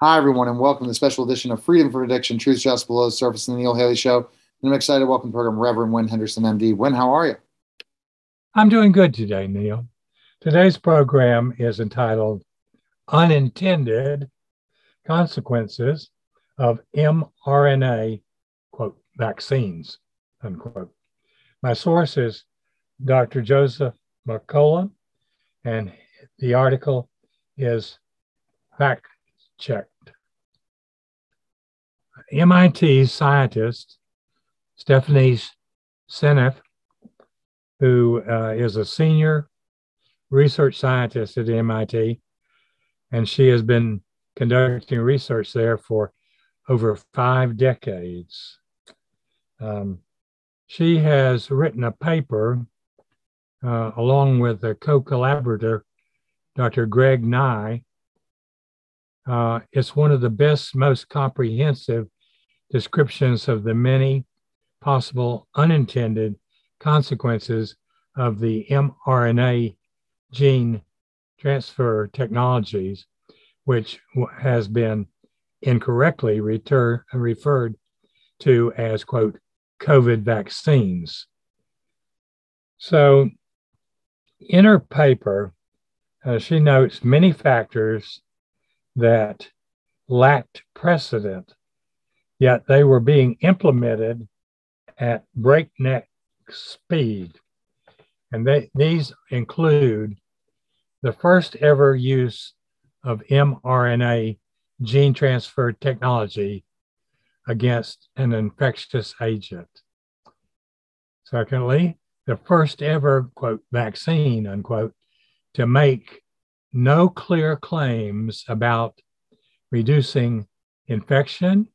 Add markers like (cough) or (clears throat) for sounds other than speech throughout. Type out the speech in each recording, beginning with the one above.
Hi, everyone, and welcome to the special edition of Freedom from Addiction, Truth Just Below the Surface, and the Neil Haley Show. And I'm excited to welcome the program Reverend Win Henderson, MD. Win, how are you? I'm doing good today, Neil. Today's program is entitled Unintended Consequences of mRNA, quote, vaccines, unquote. My source is Dr. Joseph Mercola, and the article is fact checked. MIT scientist Stephanie Seneff, who uh, is a senior research scientist at MIT, and she has been conducting research there for over five decades. Um, she has written a paper uh, along with a co collaborator, Dr. Greg Nigh. Uh, it's one of the best, most comprehensive descriptions of the many possible unintended consequences of the mRNA gene transfer technologies, which has been incorrectly referred to as, quote, COVID vaccines. So, in her paper, uh, she notes many factors that lacked precedent, yet they were being implemented at breakneck speed. And they, these include the first ever use of mRNA gene transfer technology against an infectious agent. Secondly, the first ever, quote, vaccine, unquote, to make no clear claims about reducing infection,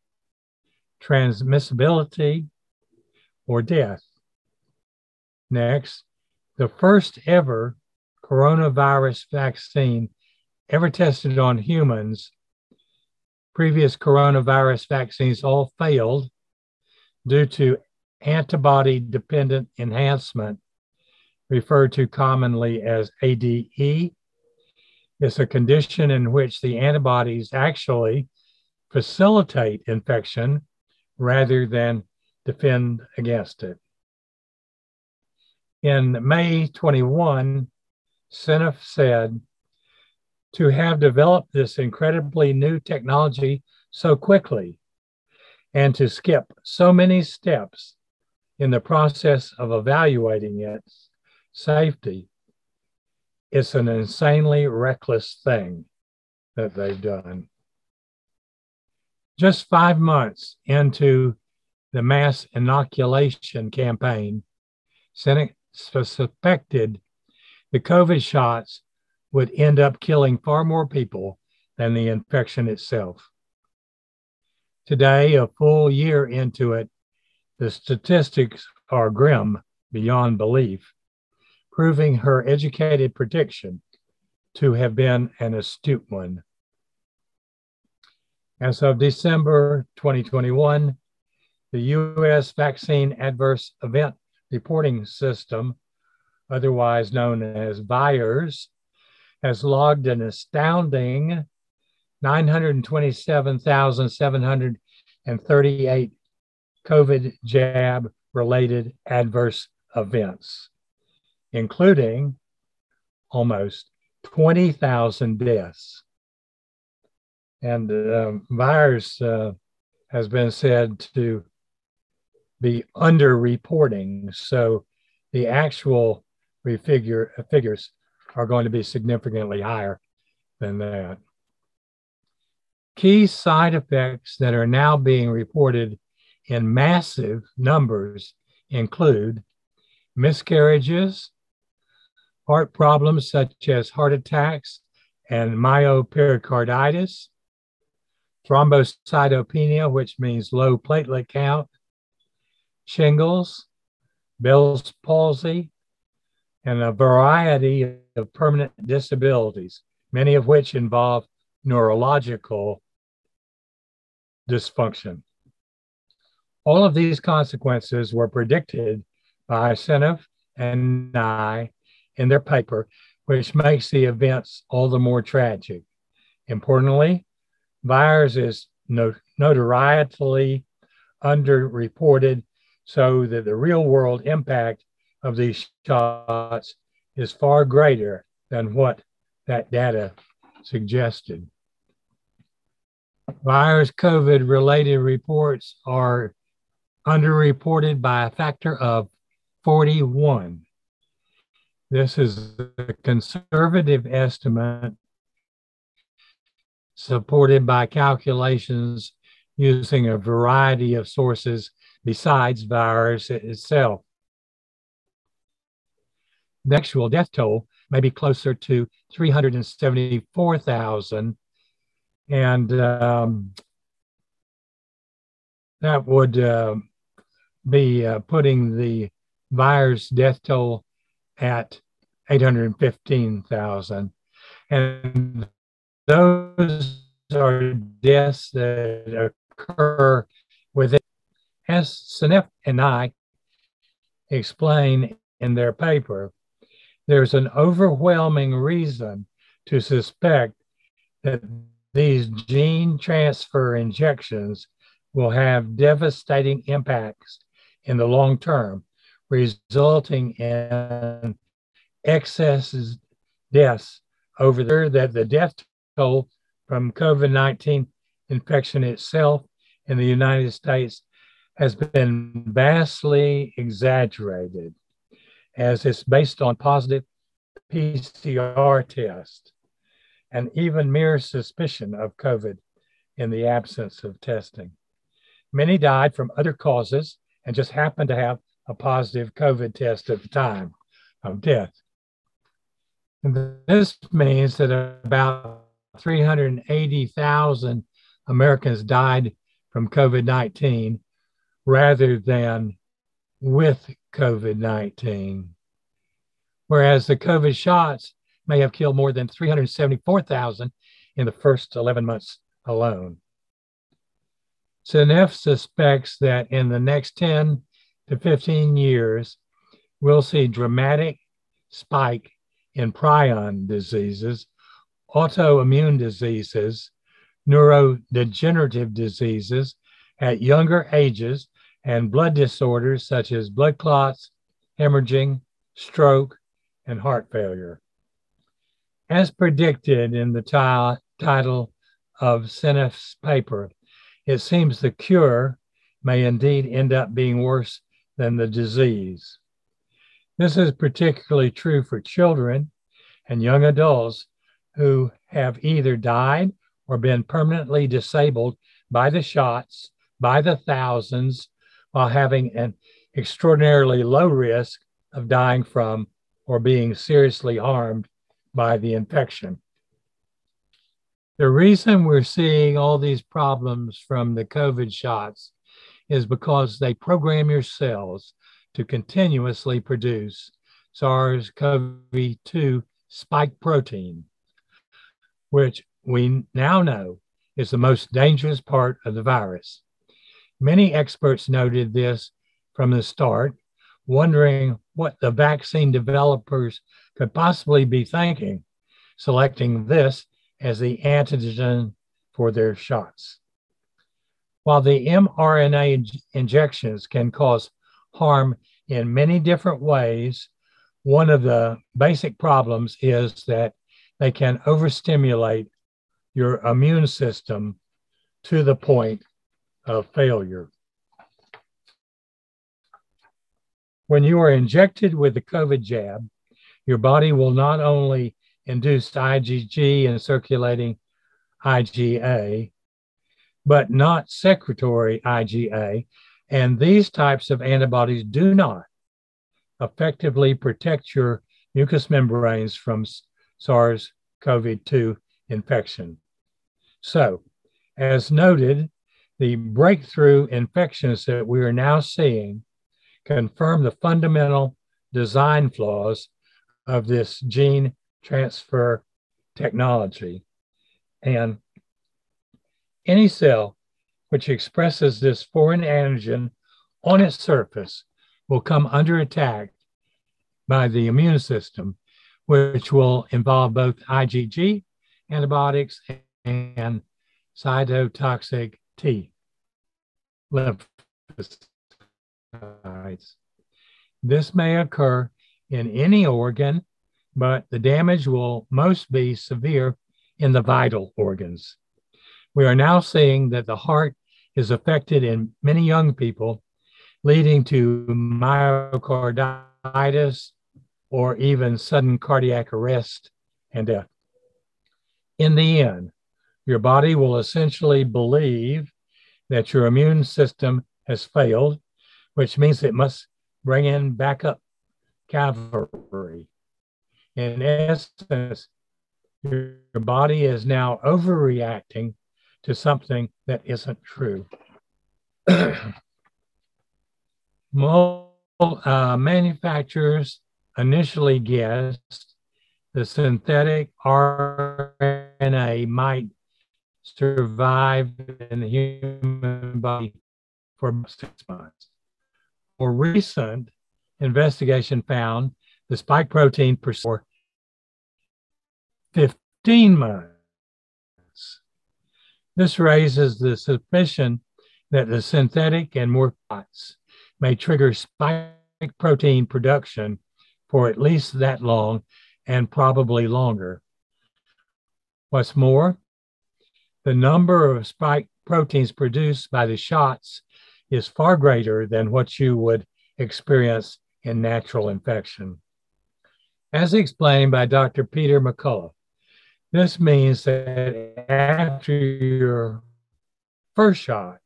transmissibility, or death. Next, the first ever coronavirus vaccine ever tested on humans. Previous coronavirus vaccines all failed due to antibody dependent enhancement, referred to commonly as ADE. It's a condition in which the antibodies actually facilitate infection rather than defend against it. In May 21, Seneff said, to have developed this incredibly new technology so quickly and to skip so many steps in the process of evaluating its safety, it's an insanely reckless thing that they've done. Just five months into the mass inoculation campaign, Seneff suspected the COVID shots would end up killing far more people than the infection itself. Today, a full year into it, the statistics are grim beyond belief, proving her educated prediction to have been an astute one. As of December 2021, the U.S. Vaccine Adverse Event Reporting System, otherwise known as VAERS, has logged an astounding 927,738 COVID jab related adverse events, including almost 20,000 deaths. And uh, VAERS uh, has been said to be underreporting. So the actual figure, figures are going to be significantly higher than that. Key side effects that are now being reported in massive numbers include miscarriages, heart problems such as heart attacks and myopericarditis, thrombocytopenia, which means low platelet count, shingles, Bell's palsy, and a variety of permanent disabilities, many of which involve neurological dysfunction. All of these consequences were predicted by Seneff and Nigh in their paper, which makes the events all the more tragic. Importantly, VAERS is notoriety underreported so that the real world impact of these shots is far greater than what that data suggested. VAERS COVID related reports are underreported by a factor of 41. This is a conservative estimate supported by calculations using a variety of sources besides VAERS itself. The actual death toll may be closer to 374,000. And um, that would uh, be uh, putting the VAERS death toll at 815,000. And those are deaths that occur within, as Seneff and Nigh explain in their paper, there's an overwhelming reason to suspect that these gene transfer injections will have devastating impacts in the long term, resulting in excesses deaths over there that the death toll from COVID 19 infection itself in the United States has been vastly exaggerated as it's based on positive PCR test and even mere suspicion of COVID in the absence of testing. Many died from other causes and just happened to have a positive COVID test at the time of death. And this means that about 380,000 Americans died from COVID 19 rather than with COVID 19. Whereas the COVID shots may have killed more than 374,000 in the first 11 months alone. Seneff suspects that in the next 10 to 15 years, we'll see dramatic spike in prion diseases, autoimmune diseases, neurodegenerative diseases at younger ages, and blood disorders such as blood clots, hemorrhaging, stroke, and heart failure. As predicted in the t- title of Seneff's paper, it seems the cure may indeed end up being worse than the disease. This is particularly true for children and young adults who have either died or been permanently disabled by the shots by the thousands while having an extraordinarily low risk of dying from or being seriously harmed by the infection. The reason we're seeing all these problems from the COVID shots is because they program your cells to continuously produce SARS CoV 2 spike protein, which we now know is the most dangerous part of the virus. Many experts noted this from the start, wondering what the vaccine developers could possibly be thinking, selecting this as the antigen for their shots. While the mRNA injections can cause harm in many different ways, one of the basic problems is that they can overstimulate your immune system to the point of failure. When you are injected with the COVID jab, your body will not only induce IgG and circulating IgA, but not secretory IgA. And these types of antibodies do not effectively protect your mucous membranes from SARS CoV 2 infection. So, as noted, the breakthrough infections that we are now seeing confirm the fundamental design flaws of this gene transfer technology. And any cell which expresses this foreign antigen on its surface will come under attack by the immune system, which will involve both IgG antibiotics and cytotoxic T lymphocytes. This may occur in any organ, but the damage will most be severe in the vital organs. We are now seeing that the heart is affected in many young people, leading to myocarditis or even sudden cardiac arrest and death. In the end, your body will essentially believe that your immune system has failed, which means it must bring in backup cavalry. In essence, your body is now overreacting to something that isn't true. (clears throat) Most uh, manufacturers initially guessed the synthetic RNA might survive in the human body for six months. More recent investigation found the spike protein for 15 months. This raises the suspicion that the synthetic and more pots may trigger spike protein production for at least that long and probably longer. What's more, the number of spike proteins produced by the shots is far greater than what you would experience in natural infection. As explained by Dr. Peter McCullough, this means that after your first shot,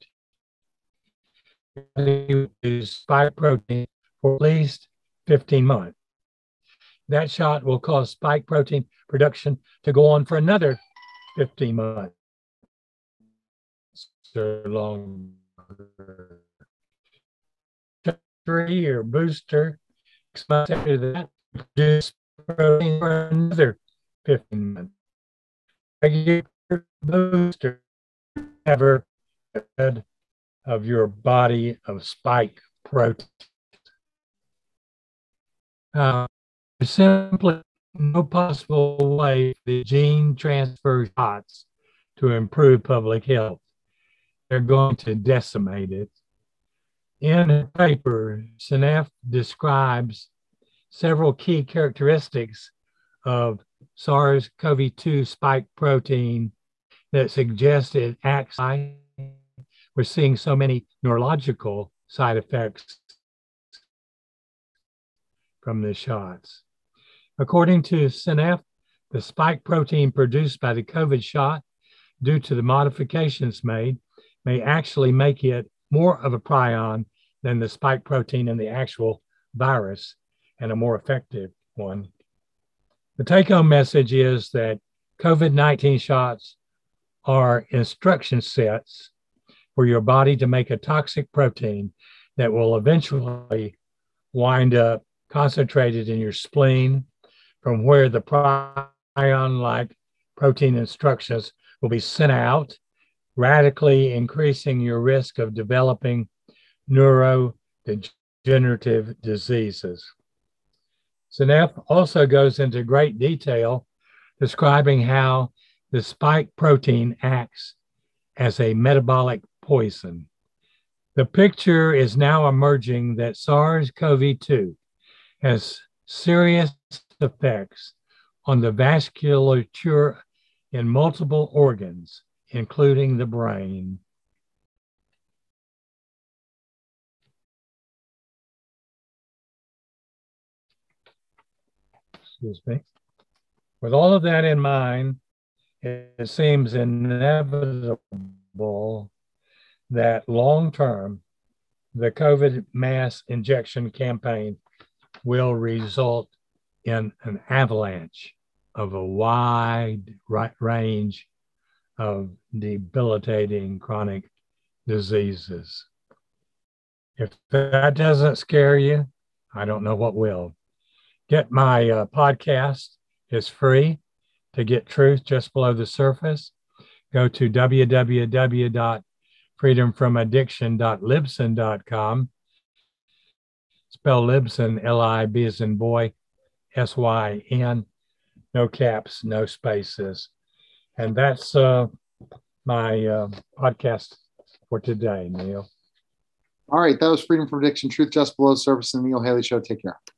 you use spike protein for at least 15 months. That shot will cause spike protein production to go on for another 15 months or longer. Three or booster, six months after that, produce protein for another 15 months regular booster ever of your body of spike protein. Uh, simply no possible way the gene transfer shots to improve public health. They're going to decimate it. In her paper, Seneff describes several key characteristics of SARS CoV 2 spike protein that suggests it acts. We're seeing so many neurological side effects from the shots. According to Seneff, the spike protein produced by the COVID shot, due to the modifications made, may actually make it more of a prion than the spike protein in the actual virus and a more effective one. The take home message is that COVID 19 shots are instruction sets for your body to make a toxic protein that will eventually wind up concentrated in your spleen, from where the prion like protein instructions will be sent out, radically increasing your risk of developing neurodegenerative diseases. Seneff also goes into great detail describing how the spike protein acts as a metabolic poison. The picture is now emerging that SARS CoV 2 has serious effects on the vasculature in multiple organs, including the brain. Excuse me. With all of that in mind, it seems inevitable that long term, the COVID mass injection campaign will result in an avalanche of a wide range of debilitating chronic diseases. If that doesn't scare you, I don't know what will get my uh, podcast. It's free to get truth just below the surface. Go to www.freedomfromaddiction.libsyn.com. Spell Libsyn, L I B as in boy, S Y N, no caps, no spaces. And that's uh, my uh, podcast for today, Neil. All right, that was Freedom from Addiction, Truth Just Below the Surface, and Neil Haley Show. Take care.